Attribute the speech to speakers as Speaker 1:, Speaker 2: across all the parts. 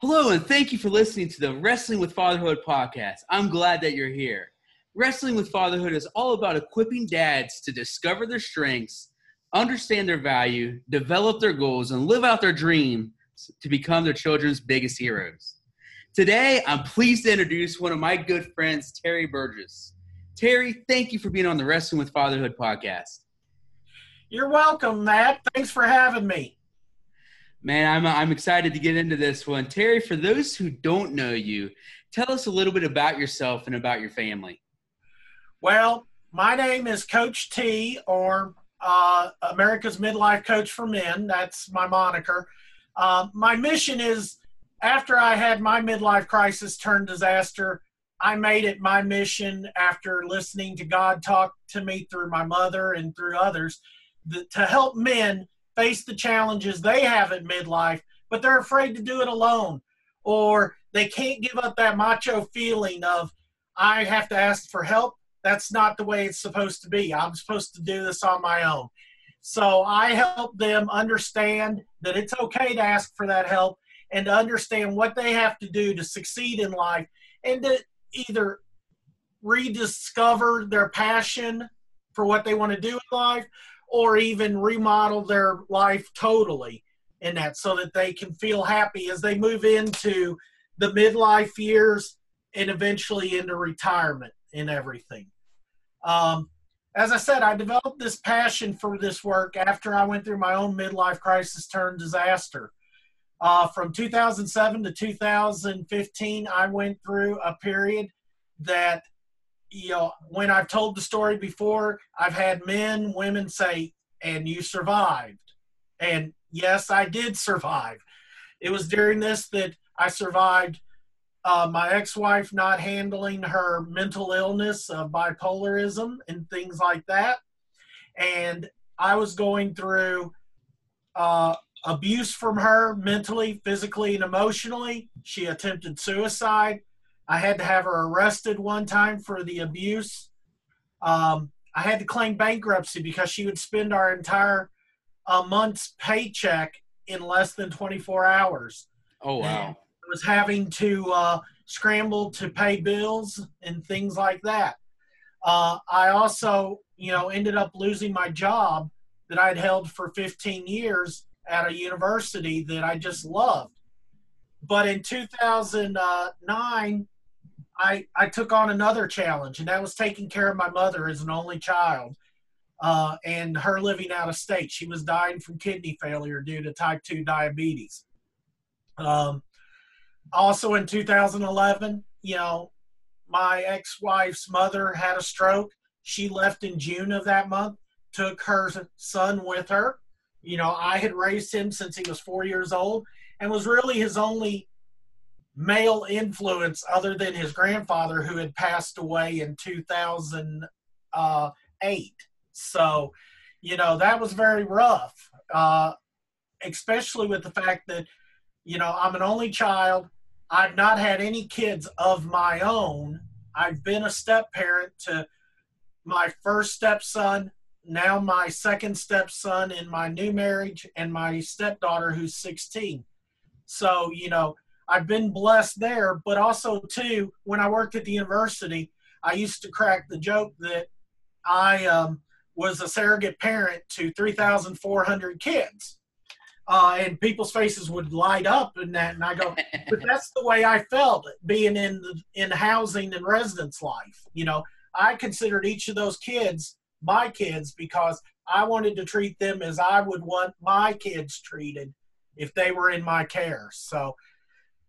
Speaker 1: Hello, and thank you for listening to the Wrestling with Fatherhood podcast. I'm glad that you're here. Wrestling with Fatherhood is all about equipping dads to discover their strengths, understand their value, develop their goals, and live out their dream to become their children's biggest heroes. Today, I'm pleased to introduce one of my good friends, Terry Burgess. Terry, thank you for being on the Wrestling with Fatherhood podcast.
Speaker 2: You're welcome, Matt. Thanks for having me.
Speaker 1: Man, I'm, I'm excited to get into this one. Terry, for those who don't know you, tell us a little bit about yourself and about your family.
Speaker 2: Well, my name is Coach T, or uh, America's Midlife Coach for Men. That's my moniker. Uh, my mission is after I had my midlife crisis turn disaster, I made it my mission after listening to God talk to me through my mother and through others the, to help men face the challenges they have at midlife, but they're afraid to do it alone, or they can't give up that macho feeling of, I have to ask for help. That's not the way it's supposed to be. I'm supposed to do this on my own. So I help them understand that it's okay to ask for that help and to understand what they have to do to succeed in life and to either rediscover their passion for what they want to do in life or even remodel their life totally in that so that they can feel happy as they move into the midlife years and eventually into retirement and everything. Um, as I said, I developed this passion for this work after I went through my own midlife crisis turned disaster. Uh, from 2007 to 2015, I went through a period that, you know, when I've told the story before, I've had men, women say, and you survived. And yes, I did survive. It was during this that I survived uh, my ex wife not handling her mental illness of bipolarism and things like that. And I was going through uh, abuse from her mentally, physically, and emotionally. She attempted suicide. I had to have her arrested one time for the abuse. Um, I had to claim bankruptcy because she would spend our entire uh, month's paycheck in less than 24 hours.
Speaker 1: Oh, wow. And
Speaker 2: I was having to uh, scramble to pay bills and things like that. Uh, I also, you know, ended up losing my job that I'd held for 15 years at a university that I just loved. But in 2009, I, I took on another challenge, and that was taking care of my mother as an only child uh, and her living out of state. She was dying from kidney failure due to type 2 diabetes. Um, also in 2011, you know, my ex wife's mother had a stroke. She left in June of that month, took her son with her. You know, I had raised him since he was four years old and was really his only male influence other than his grandfather who had passed away in 2008. So, you know, that was very rough, uh, especially with the fact that, you know, I'm an only child. I've not had any kids of my own. I've been a step parent to my first stepson, now my second stepson in my new marriage, and my stepdaughter who's 16. So, you know, I've been blessed there, but also too, when I worked at the university, I used to crack the joke that I um, was a surrogate parent to 3,400 kids. Uh, and people's faces would light up in that, and I go, but that's the way I felt being in the, in housing and residence life. You know, I considered each of those kids my kids because I wanted to treat them as I would want my kids treated if they were in my care. So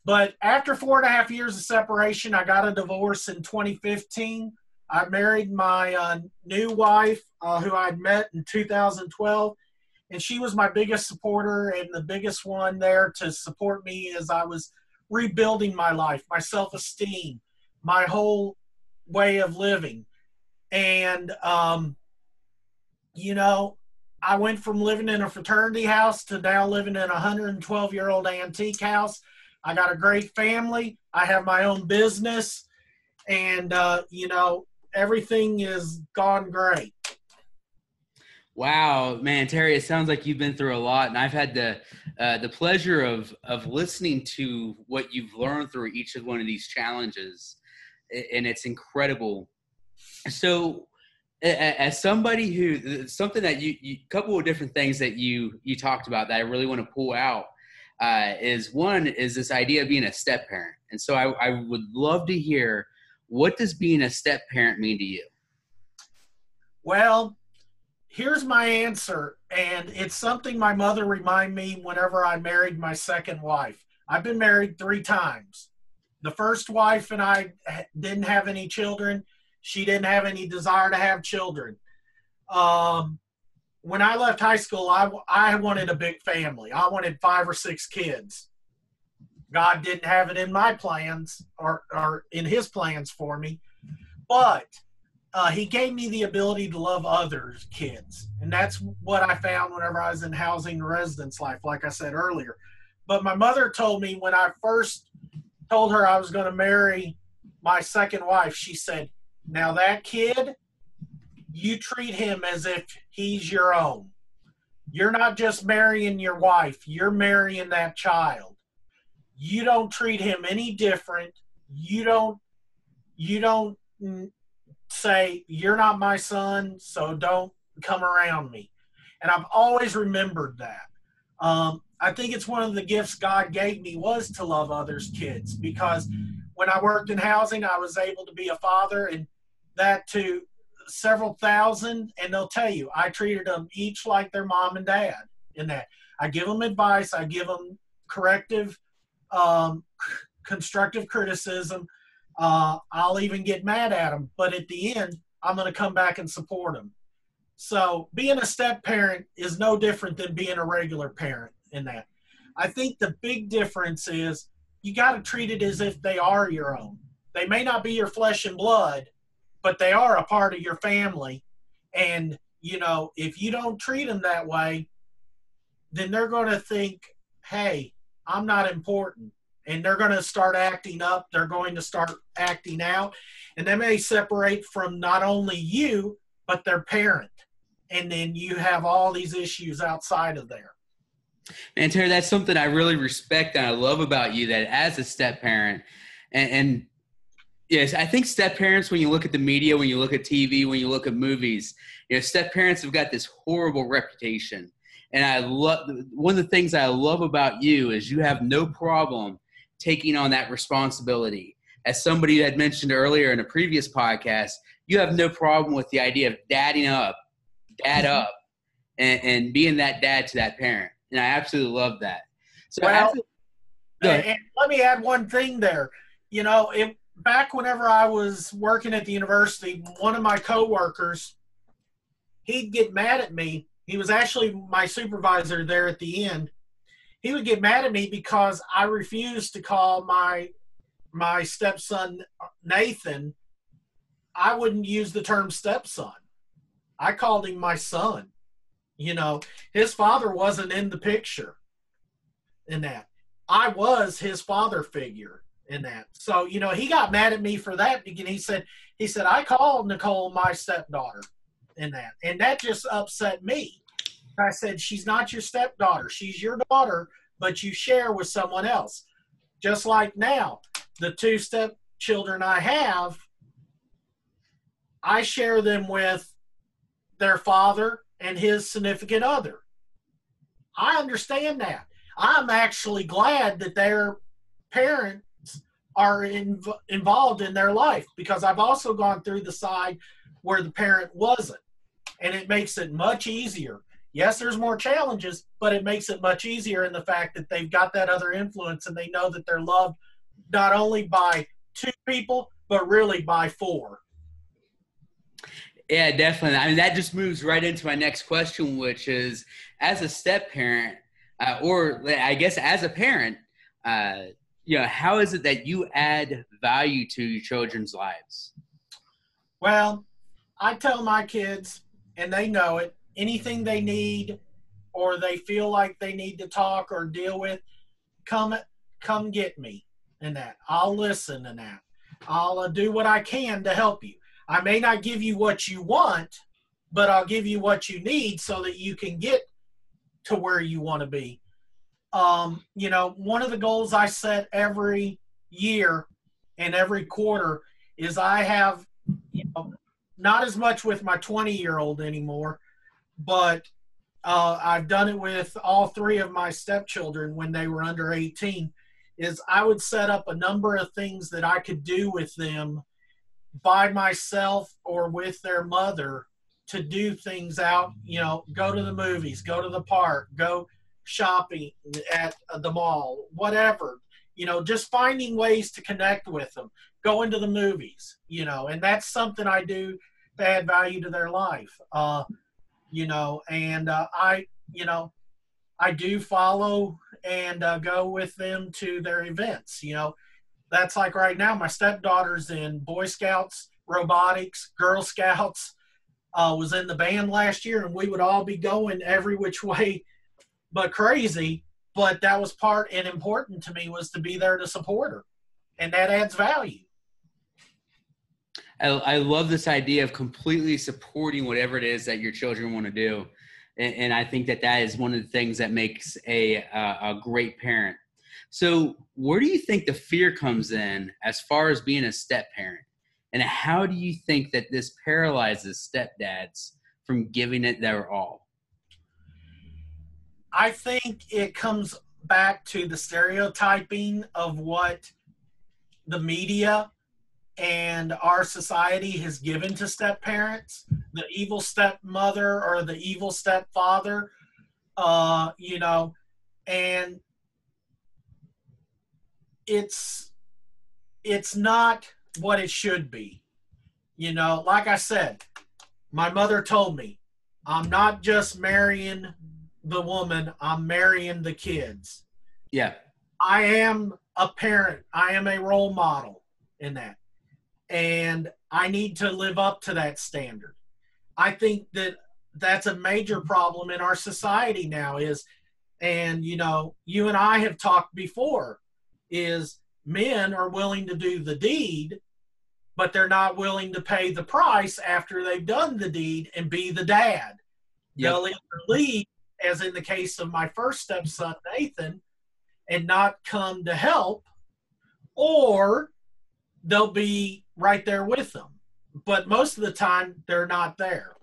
Speaker 2: but after four and a half years of separation, I got a divorce in 2015. I married my uh, new wife, uh, who I'd met in 2012, and she was my biggest supporter and the biggest one there to support me as I was rebuilding my life, my self esteem, my whole way of living. And, um, you know, I went from living in a fraternity house to now living in a 112 year old antique house. I got a great family. I have my own business. And, uh, you know, everything is gone great.
Speaker 1: Wow, man, Terry, it sounds like you've been through a lot, and I've had the uh, the pleasure of of listening to what you've learned through each of one of these challenges, and it's incredible. So, as somebody who something that you, you couple of different things that you you talked about that I really want to pull out uh, is one is this idea of being a step parent, and so I, I would love to hear what does being a step parent mean to you.
Speaker 2: Well, here's my answer, and it's something my mother reminded me whenever I married my second wife. I've been married three times. The first wife and I didn't have any children. She didn't have any desire to have children. Um, when I left high school, I, I wanted a big family. I wanted five or six kids. God didn't have it in my plans or, or in his plans for me. But uh, he gave me the ability to love others, kids. And that's what I found whenever I was in housing residence life, like I said earlier. But my mother told me when I first told her I was going to marry my second wife, she said, Now that kid, you treat him as if he's your own. You're not just marrying your wife, you're marrying that child. You don't treat him any different. You don't, you don't say, You're not my son, so don't come around me. And I've always remembered that. Um, I think it's one of the gifts God gave me was to love others' kids because when I worked in housing, I was able to be a father and that to several thousand. And they'll tell you, I treated them each like their mom and dad in that. I give them advice, I give them corrective, um, constructive criticism, uh, I'll even get mad at them, but at the end, I'm going to come back and support them. So being a step parent is no different than being a regular parent in that. I think the big difference is you got to treat it as if they are your own. They may not be your flesh and blood, but they are a part of your family. And, you know, if you don't treat them that way, then they're going to think, hey, I'm not important and they're going to start acting up. They're going to start acting out, and they may separate from not only you but their parent, and then you have all these issues outside of there.
Speaker 1: Man, Terry, that's something I really respect and I love about you. That as a step parent, and, and yes, I think step parents, when you look at the media, when you look at TV, when you look at movies, you know, step parents have got this horrible reputation. And I love one of the things I love about you is you have no problem taking on that responsibility. As somebody had mentioned earlier in a previous podcast, you have no problem with the idea of dadding up, dad mm-hmm. up, and, and, being that dad to that parent. And I absolutely love that.
Speaker 2: So, well, and, and let me add one thing there. You know, if, back whenever I was working at the university, one of my coworkers, he'd get mad at me. He was actually my supervisor there at the end he would get mad at me because I refused to call my my stepson Nathan. I wouldn't use the term stepson. I called him my son. You know, his father wasn't in the picture in that. I was his father figure in that. So, you know, he got mad at me for that because he said he said I called Nicole my stepdaughter in that. And that just upset me I said, she's not your stepdaughter. She's your daughter, but you share with someone else. Just like now, the two stepchildren I have, I share them with their father and his significant other. I understand that. I'm actually glad that their parents are in, involved in their life because I've also gone through the side where the parent wasn't. And it makes it much easier yes, there's more challenges, but it makes it much easier in the fact that they've got that other influence and they know that they're loved not only by two people, but really by four.
Speaker 1: Yeah, definitely. I mean, that just moves right into my next question, which is as a step parent, uh, or I guess as a parent, uh, know, how is it that you add value to your children's lives?
Speaker 2: Well, I tell my kids, and they know it, anything they need or they feel like they need to talk or deal with, come come get me and that. I'll listen and that. I'll uh, do what I can to help you. I may not give you what you want, but I'll give you what you need so that you can get to where you want to be. Um, you know, one of the goals I set every year and every quarter is I have, you know, not as much with my 20 year old anymore, but uh, I've done it with all three of my stepchildren when they were under 18. Is I would set up a number of things that I could do with them by myself or with their mother to do things out, you know, go to the movies, go to the park, go shopping at the mall, whatever, you know, just finding ways to connect with them, go into the movies, you know, and that's something I do to add value to their life. Uh, you know, and uh, I, you know, I do follow and uh, go with them to their events. You know, that's like right now, my stepdaughter's in Boy Scouts, robotics, Girl Scouts, uh, was in the band last year, and we would all be going every which way but crazy. But that was part and important to me was to be there to support her, and that adds value.
Speaker 1: I, I love this idea of completely supporting whatever it is that your children want to do. And, and I think that that is one of the things that makes a, a, a great parent. So, where do you think the fear comes in as far as being a step parent? And how do you think that this paralyzes stepdads from giving it their all?
Speaker 2: I think it comes back to the stereotyping of what the media and our society has given to step parents the evil stepmother or the evil stepfather uh you know and it's it's not what it should be. You know like i said my mother told me i'm not just marrying the woman i'm marrying the kids
Speaker 1: yeah
Speaker 2: i am a parent i am a role model in that and I need to live up to that standard. I think that that's a major problem in our society now is and you know you and I have talked before is men are willing to do the deed but they're not willing to pay the price after they've done the deed and be the dad. Yep. They'll either leave as in the case of my first stepson Nathan and not come to help or they'll be right there with them. But most of the time, they're not there.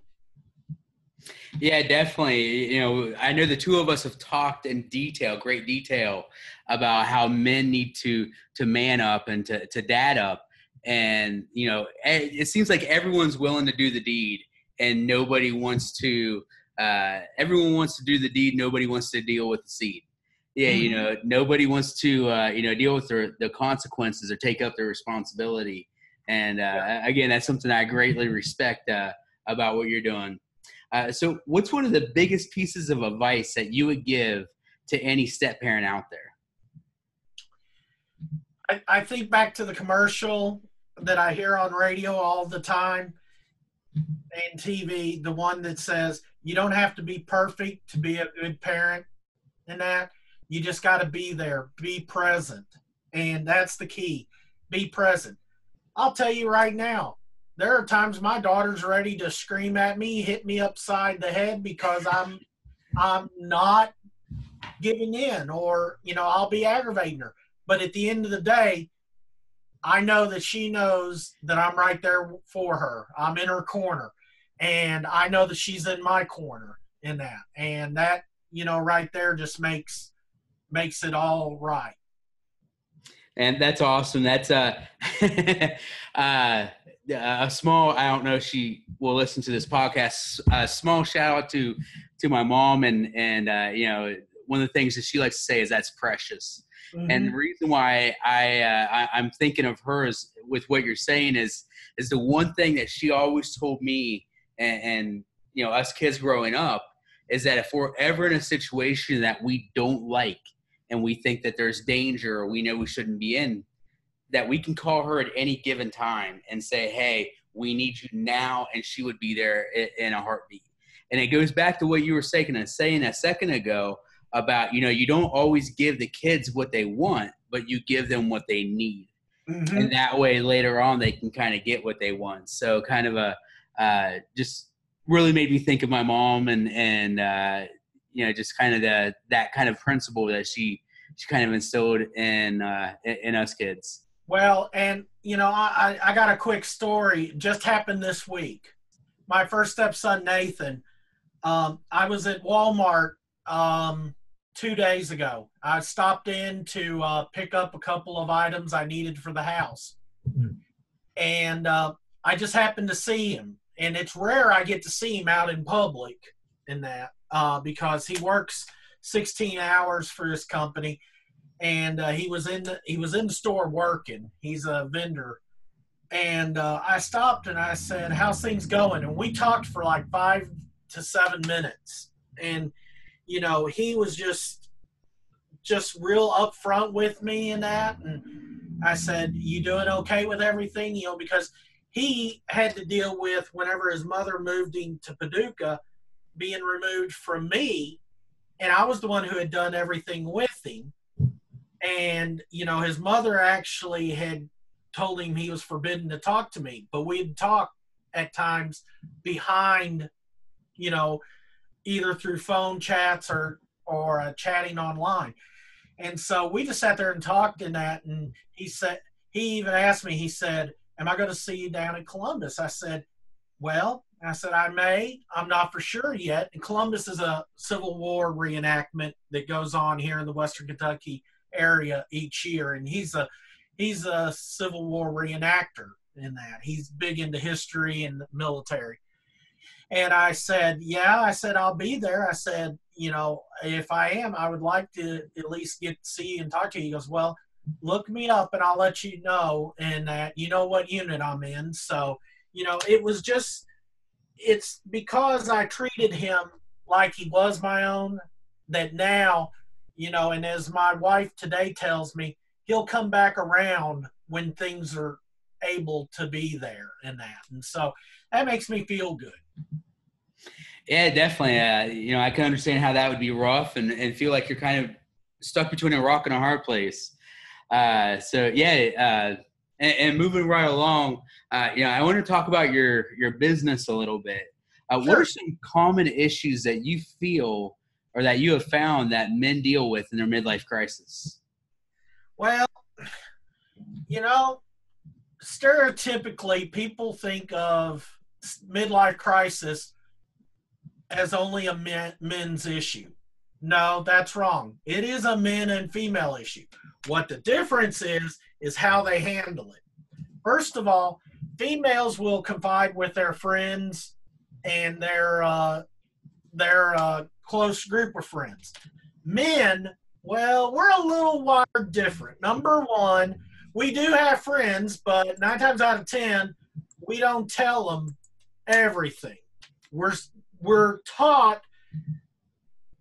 Speaker 1: Yeah, definitely. You know, I know the two of us have talked in detail, great detail, about how men need to to man up and to to dad up, and you know, eh, it seems like everyone's willing to do the deed, and nobody wants to. Uh, everyone wants to do the deed. Nobody wants to deal with the seed. Yeah, you mm-hmm. know, nobody wants to uh, you know deal with the the consequences or take up the responsibility. And uh, yeah. again, that's something I greatly respect uh, about what you're doing. Uh, so, what's one of the biggest pieces of advice that you would give to any step parent out there?
Speaker 2: I, I think back to the commercial that I hear on radio all the time Mm-hmm. and TV, the one that says, you don't have to be perfect to be a good parent and that. You just got to be there, be present. And that's the key be present. I'll tell you right now, there are times my daughter's ready to scream at me, hit me upside the head because I'm I'm not giving in or you know, I'll be aggravating her. But at the end of the day, I know that she knows that I'm right there for her. I'm in her corner. And I know that she's in my corner in that. And that, you know, right there just makes makes it all right
Speaker 1: and that's awesome. That's uh, uh, a small. I don't know if she will listen to this podcast. A small shout out to to my mom, and and uh, you know one of the things that she likes to say is that's precious. Mm-hmm. And the reason why I, uh, I I'm thinking of her is with what you're saying is is the one thing that she always told me and, and you know us kids growing up is that if we're ever in a situation that we don't like and we think that there's danger or we know we shouldn't be in, that we can call her at any given time and say, hey, we need you now, and she would be there in a heartbeat. And it goes back to what you were saying, and saying a second ago about, you know, you don't always give the kids what they want, but you give them what they need. Mm-hmm. And that way later on they can kind of get what they want. So kind of a uh, just really made me think of my mom and and uh, you know just kind of the that kind of principle that she she kind of instilled in uh, in us kids.
Speaker 2: Well, and you know, I I got a quick story. Just happened this week. My first stepson Nathan. Um, I was at Walmart um, two days ago. I stopped in to uh, pick up a couple of items I needed for the house, mm-hmm. and uh, I just happened to see him and it's rare I get to see him out in public in that uh, because he works 16 hours for his company, and uh, he was in the he was in the store working. He's a vendor, and uh, I stopped and I said, "How's things going?" And we talked for like five to seven minutes, and you know he was just just real upfront with me in that, and I said, "You doing okay with everything?" You know because he had to deal with whenever his mother moved him to Paducah being removed from me and I was the one who had done everything with him and you know his mother actually had told him he was forbidden to talk to me but we'd talk at times behind you know either through phone chats or or uh, chatting online and so we just sat there and talked in that and he said he even asked me he said Am I going to see you down in Columbus? I said, Well, I said, I may. I'm not for sure yet. And Columbus is a Civil War reenactment that goes on here in the Western Kentucky area each year. And he's a he's a Civil War reenactor in that. He's big into history and military. And I said, Yeah, I said, I'll be there. I said, you know, if I am, I would like to at least get to see you and talk to you. He goes, Well, look me up and I'll let you know and that you know what unit I'm in. So, you know, it was just it's because I treated him like he was my own that now, you know, and as my wife today tells me, he'll come back around when things are able to be there and that. And so that makes me feel good.
Speaker 1: Yeah, definitely. Uh, you know, I can understand how that would be rough and, and feel like you're kind of stuck between a rock and a hard place. Uh, so yeah, uh, and, and, moving right along, uh, you know, I want to talk about your your business a little bit. Uh, sure. What are some common issues that you feel or that you have found that men deal with in their midlife crisis?
Speaker 2: Well, you know, stereotypically, people think of midlife crisis as only a men, men's issue. No, that's wrong. It is a men and female issue. What the difference is, is how they handle it. First of all, females will confide with their friends and their uh, their uh, close group of friends. Men, well, we're a little wired different. Number one, we do have friends, but nine times out of ten, we don't tell them everything. We're we're taught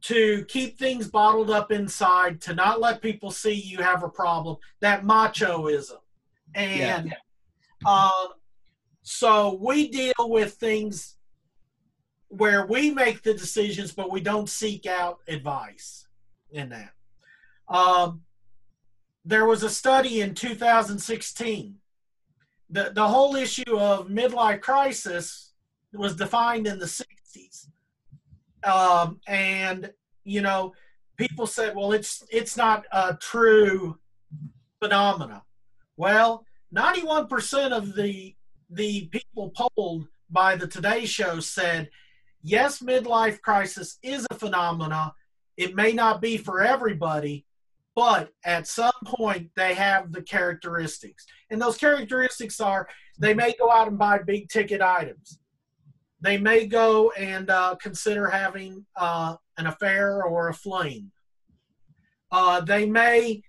Speaker 2: to keep things bottled up inside, to not let people see you have a problem, that machoism. And yeah. Um, so we deal with things where we make the decisions, but we don't seek out advice in that. Um, there was a study in 2016. The, the whole issue of midlife crisis was defined in the 60s. Um, and you know, people said, well, it's it's not a true phenomena. Well, 91% of the the people polled by the Today Show said, yes, midlife crisis is a phenomena. It may not be for everybody, but at some point they have the characteristics. And those characteristics are they may go out and buy big ticket items they may go and uh, consider having uh, an affair or a fling. Uh, they may,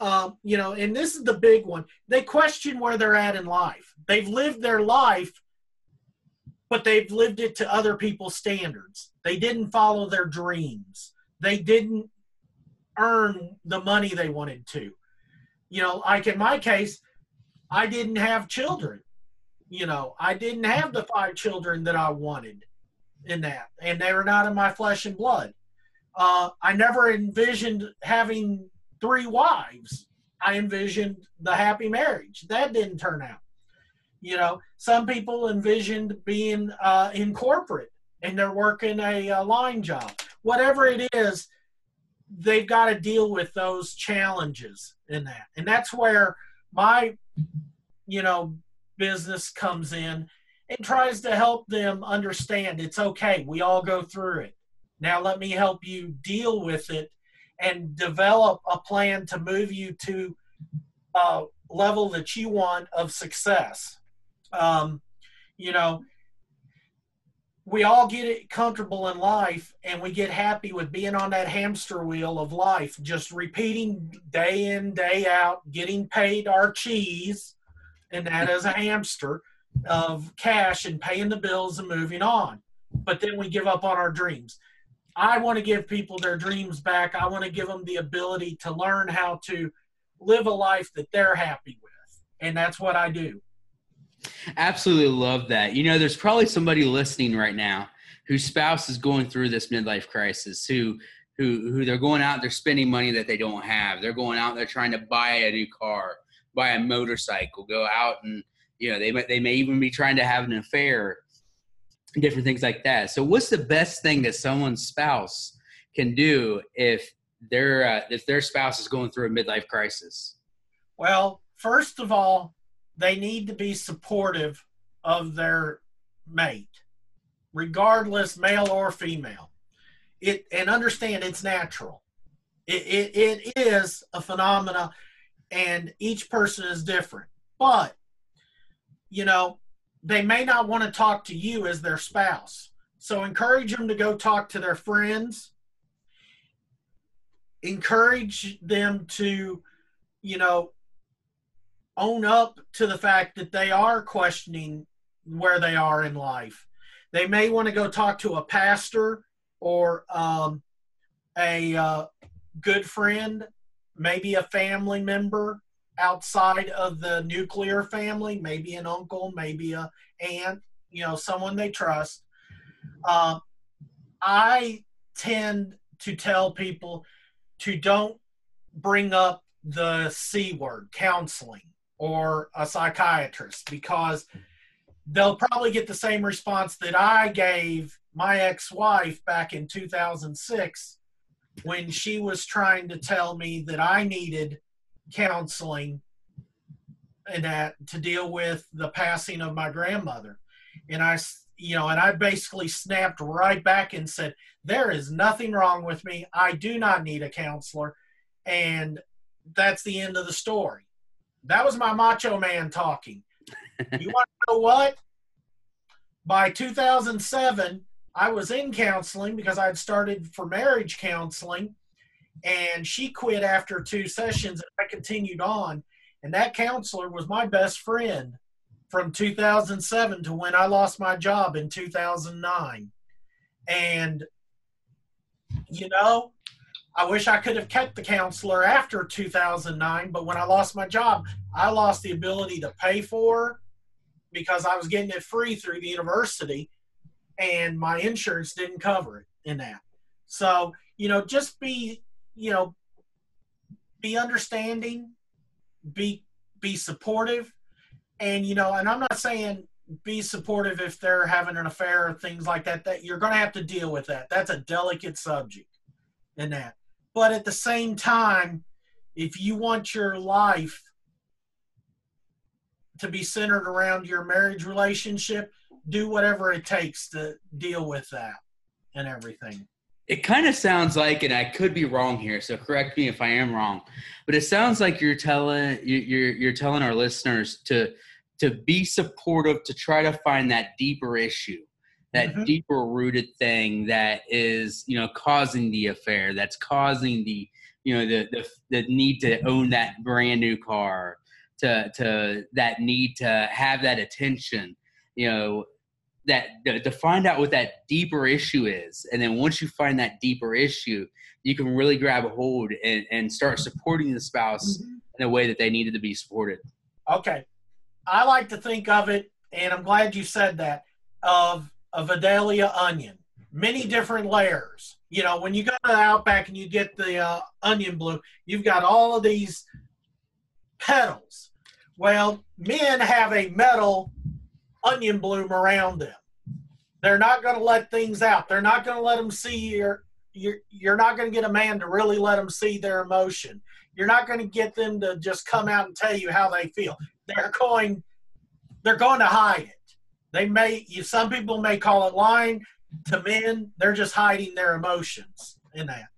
Speaker 2: um, you know, and this is the big one. They question where they're at in life. They've lived their life but they've lived it to other people's standards. They didn't follow their dreams. They didn't earn the money they wanted to. You know, like in my case, I didn't have children. You know, I didn't have the five children that I wanted in that, and they were not in my flesh and blood. Uh, I never envisioned having three wives. I envisioned the happy marriage. That didn't turn out. You know, some people envisioned being uh, in corporate and they're working a, a line job. Whatever it is, they've got to deal with those challenges in that. And that's where my, you know, business comes in and tries to help them understand it's okay. We all go through it. Now let me help you deal with it and develop a plan to move you to a level that you want of success. Um, you know, we all get it comfortable in life and we get happy with being on that hamster wheel of life, just repeating day in, day out, getting paid our cheese, and that as a hamster of cash and paying the bills and moving on. But then we give up on our dreams. I want to give people their dreams back. I want to give them the ability to learn how to live a life that they're happy with. And that's what I do.
Speaker 1: Absolutely love that. You know, there's probably somebody listening right now whose spouse is going through this midlife crisis, who who who they're going out, they're spending money that they don't have. They're going out, they're trying to buy a new car, buy a motorcycle, go out and you know they may they may even be trying to have an affair, different things like that. So, what's the best thing that someone's spouse can do if their uh, if their spouse is going through a midlife crisis?
Speaker 2: Well, first of all, they need to be supportive of their mate, regardless male or female. It and understand it's natural. It, it, it is a phenomena, and each person is different. But you know, they may not want to talk to you as their spouse. So encourage them to go talk to their friends. Encourage them to, you know, own up to the fact that they are questioning where they are in life. They may want to go talk to a pastor or um, a uh, good friend, maybe a family member outside of the nuclear family, maybe an uncle, maybe a aunt, you know, someone they trust. Uh, I tend to tell people to don't bring up the C word, counseling or a psychiatrist because they'll probably get the same response that I gave my ex wife back in 2006 when she was trying to tell me that I needed counseling and that to deal with the passing of my grandmother. And I, you know, and I basically snapped right back and said, There is nothing wrong with me. I do not need a counselor. And that's the end of the story. That was my macho man talking. you want to know what? By 2007, I was in counseling because I had started for marriage counseling, and she quit after two sessions, and I continued on. And that counselor was my best friend from 2007 to when I lost my job in 2009. And, you know, I wish I could have kept the counselor after 2009, but when I lost my job, I lost the ability to pay for because I was getting it free through the university and my insurance didn't cover it in that. So, you know, just be, you know, be understanding, be be supportive and you know, and I'm not saying be supportive if they're having an affair or things like that that you're going to have to deal with that. That's a delicate subject in that. But at the same time, if you want your life to be centered around your marriage relationship, do whatever it takes to deal with that and everything.
Speaker 1: It kind of sounds like, and I could be wrong here, so correct me if I am wrong, but it sounds like you're telling you're you're telling our listeners to to be supportive, to try to find that deeper issue, that mm-hmm. deeper rooted thing that is you know causing the affair that's causing the you know the, the the need to own that brand new car to to that need to have that attention you know that to find out what that deeper issue is and then once you find that deeper issue you can really grab a hold and, and start supporting the spouse
Speaker 2: Mm-hmm.
Speaker 1: in a way that they needed to be supported
Speaker 2: Okay. I like to think of it, and I'm glad you said that, of a Vidalia onion. Many different layers. You know, when you go to the Outback and you get the uh, onion bloom, you've got all of these petals. Well, men have a metal onion bloom around them. They're not going to let things out. They're not going to let them see your. You're, you're not going to get a man to really let them see their emotion. You're not going to get them to just come out and tell you how they feel. They're going, they're going to hide it. They may, you, some people may call it lying. To men, they're just hiding their emotions in that.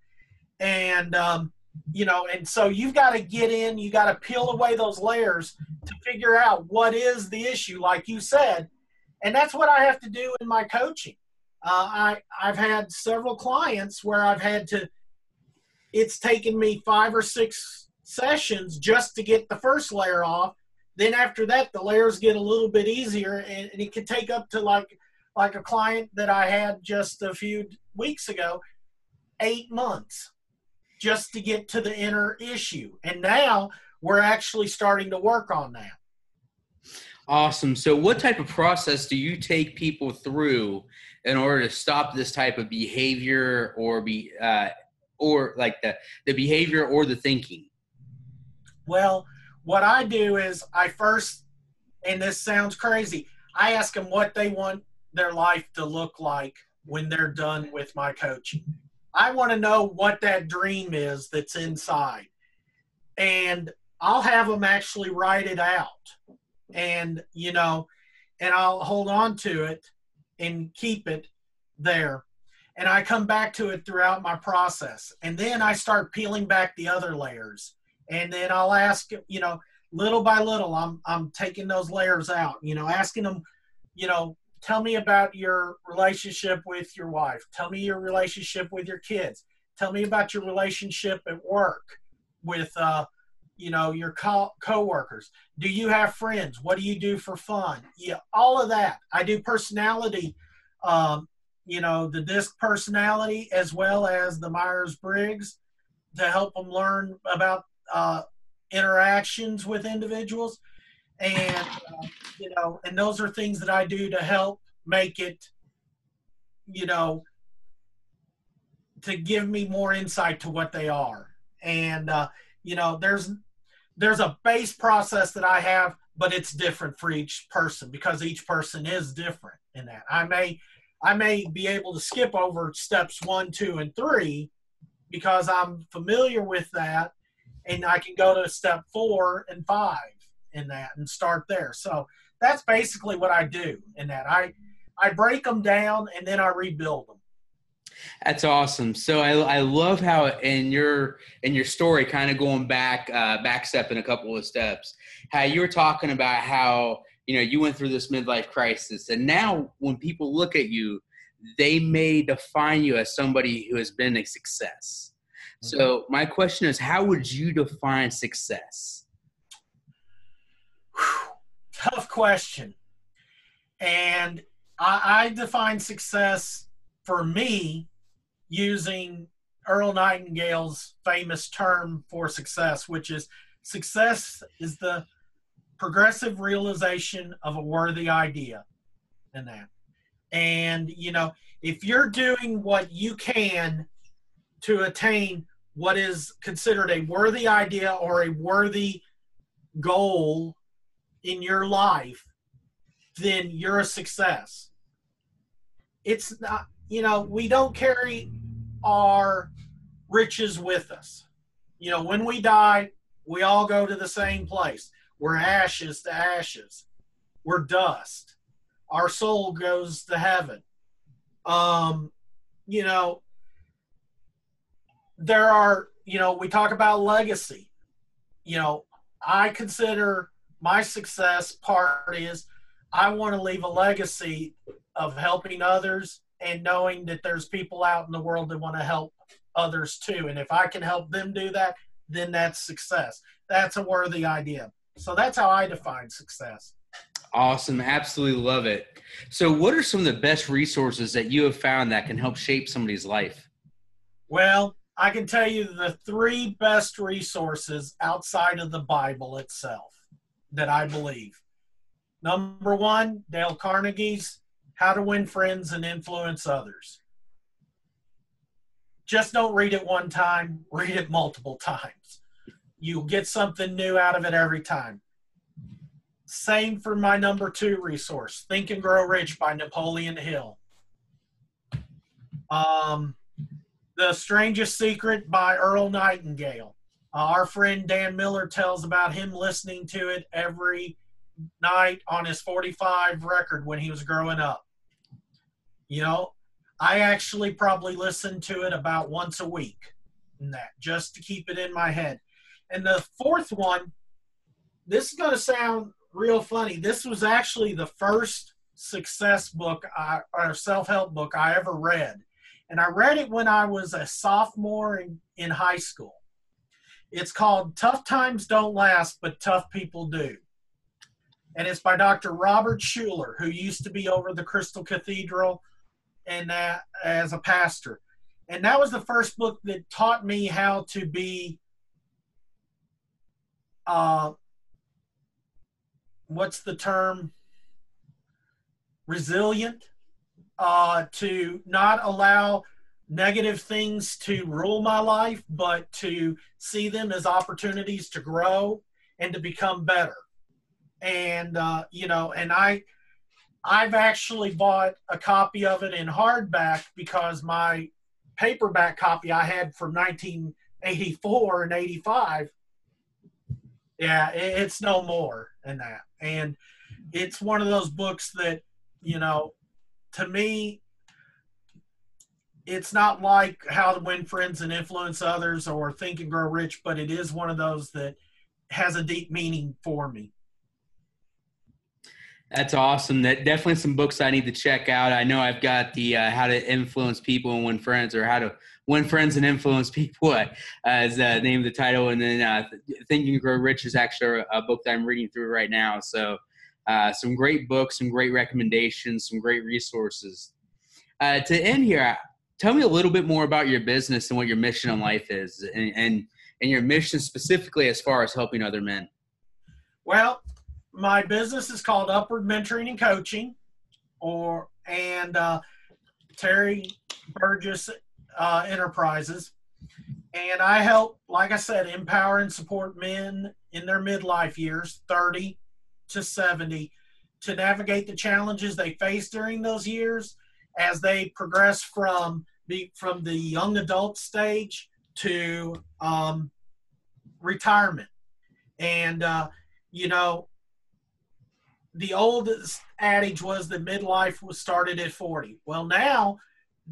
Speaker 2: And um, you know, and so you've got to get in. You got to peel away those layers to figure out what is the issue, like you said. And that's what I have to do in my coaching. Uh, I I've had several clients where I've had to. It's taken me five or six sessions just to get the first layer off. Then after that, the layers get a little bit easier, and, and it can take up to like like a client that I had just a few weeks ago, eight months just to get to the inner issue. And now we're actually starting to work on that.
Speaker 1: awesome so what type of process do you take people through in order to stop this type of behavior or be uh, or like the the behavior or the thinking
Speaker 2: Well, what I do is I first, and this sounds crazy, I ask them what they want their life to look like when they're done with my coaching. I want to know what that dream is that's inside. And I'll have them actually write it out. And, you know, and I'll hold on to it and keep it there. And I come back to it throughout my process. And then I start peeling back the other layers and then I'll ask, you know, little by little, I'm I'm taking those layers out, you know, asking them, you know, tell me about your relationship with your wife. Tell me your relationship with your kids. Tell me about your relationship at work with, uh, you know, your co- coworkers. Do you have friends? What do you do for fun? Yeah, all of that. I do personality, um, you know, the DISC personality as well as the Myers Briggs to help them learn about uh, interactions with individuals and uh, you know and those are things that i do to help make it you know to give me more insight to what they are and uh, you know there's there's a base process that i have but it's different for each person because each person is different in that i may i may be able to skip over steps one two and three because i'm familiar with that and I can go to step four and five in that and start there. So that's basically what I do in that. I I break them down and then I rebuild them.
Speaker 1: That's awesome. So I, I love how in your in your story, kind of going back uh, back stepping a couple of steps, how you were talking about how you know you went through this midlife crisis, and now when people look at you, they may define you as somebody who has been a success. So my question is, how would you define success?
Speaker 2: Tough question. And I, I define success for me using Earl Nightingale's famous term for success, which is success is the progressive realization of a worthy idea and that. And, you know, if you're doing what you can to attain what is considered a worthy idea or a worthy goal in your life, then you're a success. It's not, you know, we don't carry our riches with us. You know, when we die, we all go to the same place. We're ashes to ashes. We're dust. Our soul goes to heaven. Um, you know, there are, you know, we talk about legacy. You know, I consider my success part is I want to leave a legacy of helping others and knowing that there's people out in the world that want to help others too. And if I can help them do that, then that's success. That's a worthy idea. So that's how I define success.
Speaker 1: Awesome. Absolutely love it. So, what are some of the best resources that you have found that can help shape somebody's life?
Speaker 2: Well, I can tell you the three best resources outside of the Bible itself that I believe. Number one, Dale Carnegie's How to Win Friends and Influence Others. Just don't read it one time, read it multiple times. You'll get something new out of it every time. Same for my number two resource, Think and Grow Rich by Napoleon Hill. Um, the Strangest Secret by Earl Nightingale. Uh, our friend Dan Miller tells about him listening to it every night on his 45 record when he was growing up. You know, I actually probably listen to it about once a week, that just to keep it in my head. And the fourth one, this is going to sound real funny. This was actually the first success book I, or self-help book I ever read. And I read it when I was a sophomore in, in high school. It's called Tough Times Don't Last, but Tough People Do. And it's by Dr. Robert Schuller, who used to be over the Crystal Cathedral and uh, as a pastor. And that was the first book that taught me how to be uh, what's the term? Resilient, uh, to not allow negative things to rule my life, but to see them as opportunities to grow and to become better. And uh, you know, and I, I've actually bought a copy of it in hardback because my paperback copy I had from 1984 and 85 yeah, it's no more than that. And it's one of those books that, you know, to me, it's not like How to Win Friends and Influence Others or Think and Grow Rich, but it is one of those that has a deep meaning for me.
Speaker 1: That's awesome. That definitely some books I need to check out. I know I've got the uh, How to Influence People and Win Friends, or How to Win Friends and Influence People uh, as the name of the title. And then uh, Think Grow Rich is actually a book that I'm reading through right now. So uh, some great books, some great recommendations, some great resources. Uh, to end here, tell me a little bit more about your business and what your mission in life is, and, and and your mission specifically as far as helping other men.
Speaker 2: Well, my business is called Upward Mentoring and Coaching, or and uh, Terry Burgess uh, Enterprises, and I help, like I said, empower and support men in their midlife years, 30 to 70, to navigate the challenges they face during those years as they progress from the from the young adult stage to um, retirement, and uh, you know the oldest adage was that midlife was started at 40. Well, now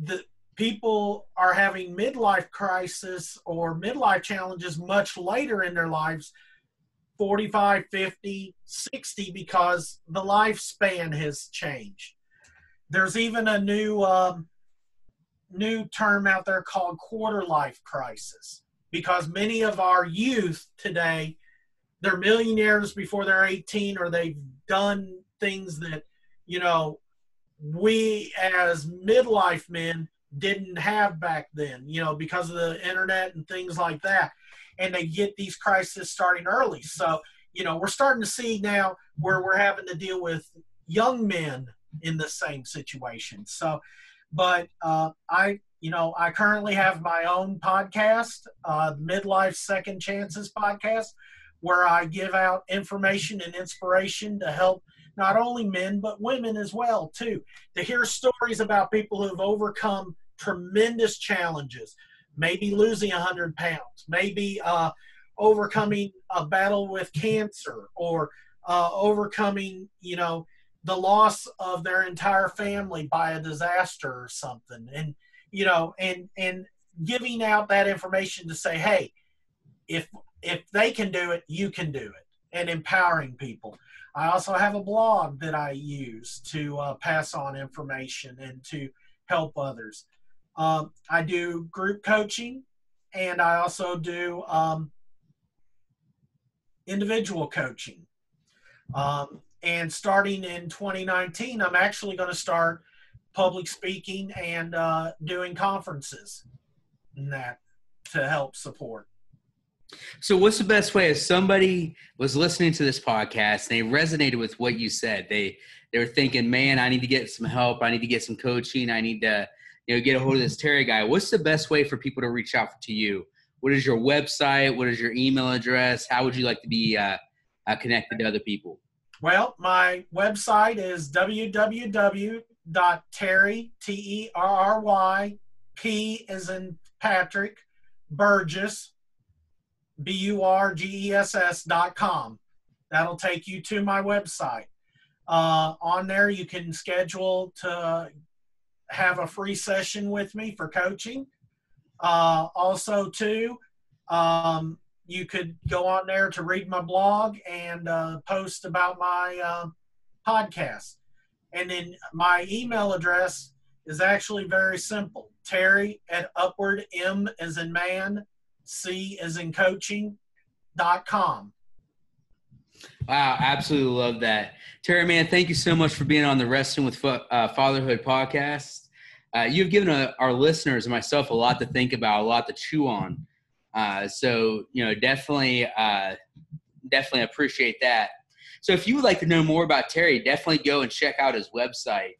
Speaker 2: the people are having midlife crisis or midlife challenges much later in their lives 45 50 60 because the lifespan has changed there's even a new um, new term out there called quarter life crisis because many of our youth today they're millionaires before they're 18 or they've done things that you know we as midlife men didn't have back then you know because of the internet and things like that. And they get these crises starting early. So you know we're starting to see now where we're having to deal with young men in the same situation. So but uh, i you know i currently have my own podcast uh, midlife second chances podcast where I give out information and inspiration to help not only men but women as well too to hear stories about people who've overcome tremendous challenges maybe losing 100 pounds maybe uh, overcoming a battle with cancer or uh, overcoming you know the loss of their entire family by a disaster or something. And you know and and giving out that information to say hey if if they can do it, you can do it, and empowering people. I also have a blog that I use to uh, pass on information and to help others. Um, I do group coaching, and I also do um, individual coaching. Um, And starting in 2019, I'm actually going to start public speaking and uh, doing conferences and that to help support.
Speaker 1: So, what's the best way if somebody was listening to this podcast and they resonated with what you said? They they were thinking, "Man, I need to get some help. I need to get some coaching. I need to, you know, get a hold of this Terry guy." What's the best way for people to reach out to you? What is your website? What is your email address? How would you like to be uh, uh, connected to other people?
Speaker 2: Well, my website is www.terry t e r r y p is in Patrick Burgess b u r g e s s dot com. That'll take you to my website. Uh, on there, you can schedule to have a free session with me for coaching. Uh, also, too, um, you could go on there to read my blog and uh, post about my uh, podcast. And then my email address is actually very simple terry at upward m as in man c as in coaching dot com.
Speaker 1: Wow absolutely love that. Terry man thank you so much for being on the wrestling with uh, fatherhood podcast. Uh, you've given a, uh, our listeners and myself a lot to think about a lot to chew on. Uh, so you know definitely uh, definitely appreciate that. So if you would like to know more about terry definitely go and check out his website.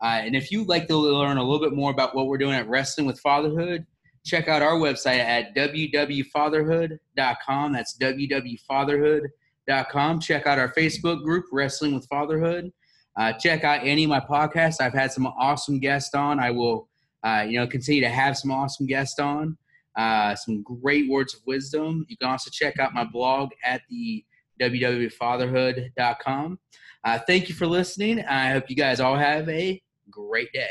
Speaker 1: Uh, and if you'd like to learn a little bit more about what we're doing at Wrestling with Fatherhood, check out our website at www.fatherhood.com. That's www.fatherhood.com. Check out our Facebook group, Wrestling with Fatherhood. Uh, check out any of my podcasts. I've had some awesome guests on. I will, uh, you know, continue to have some awesome guests on. Uh, some great words of wisdom. You can also check out my blog at the www.fatherhood.com. Uh, thank you for listening. I hope you guys all have a great day.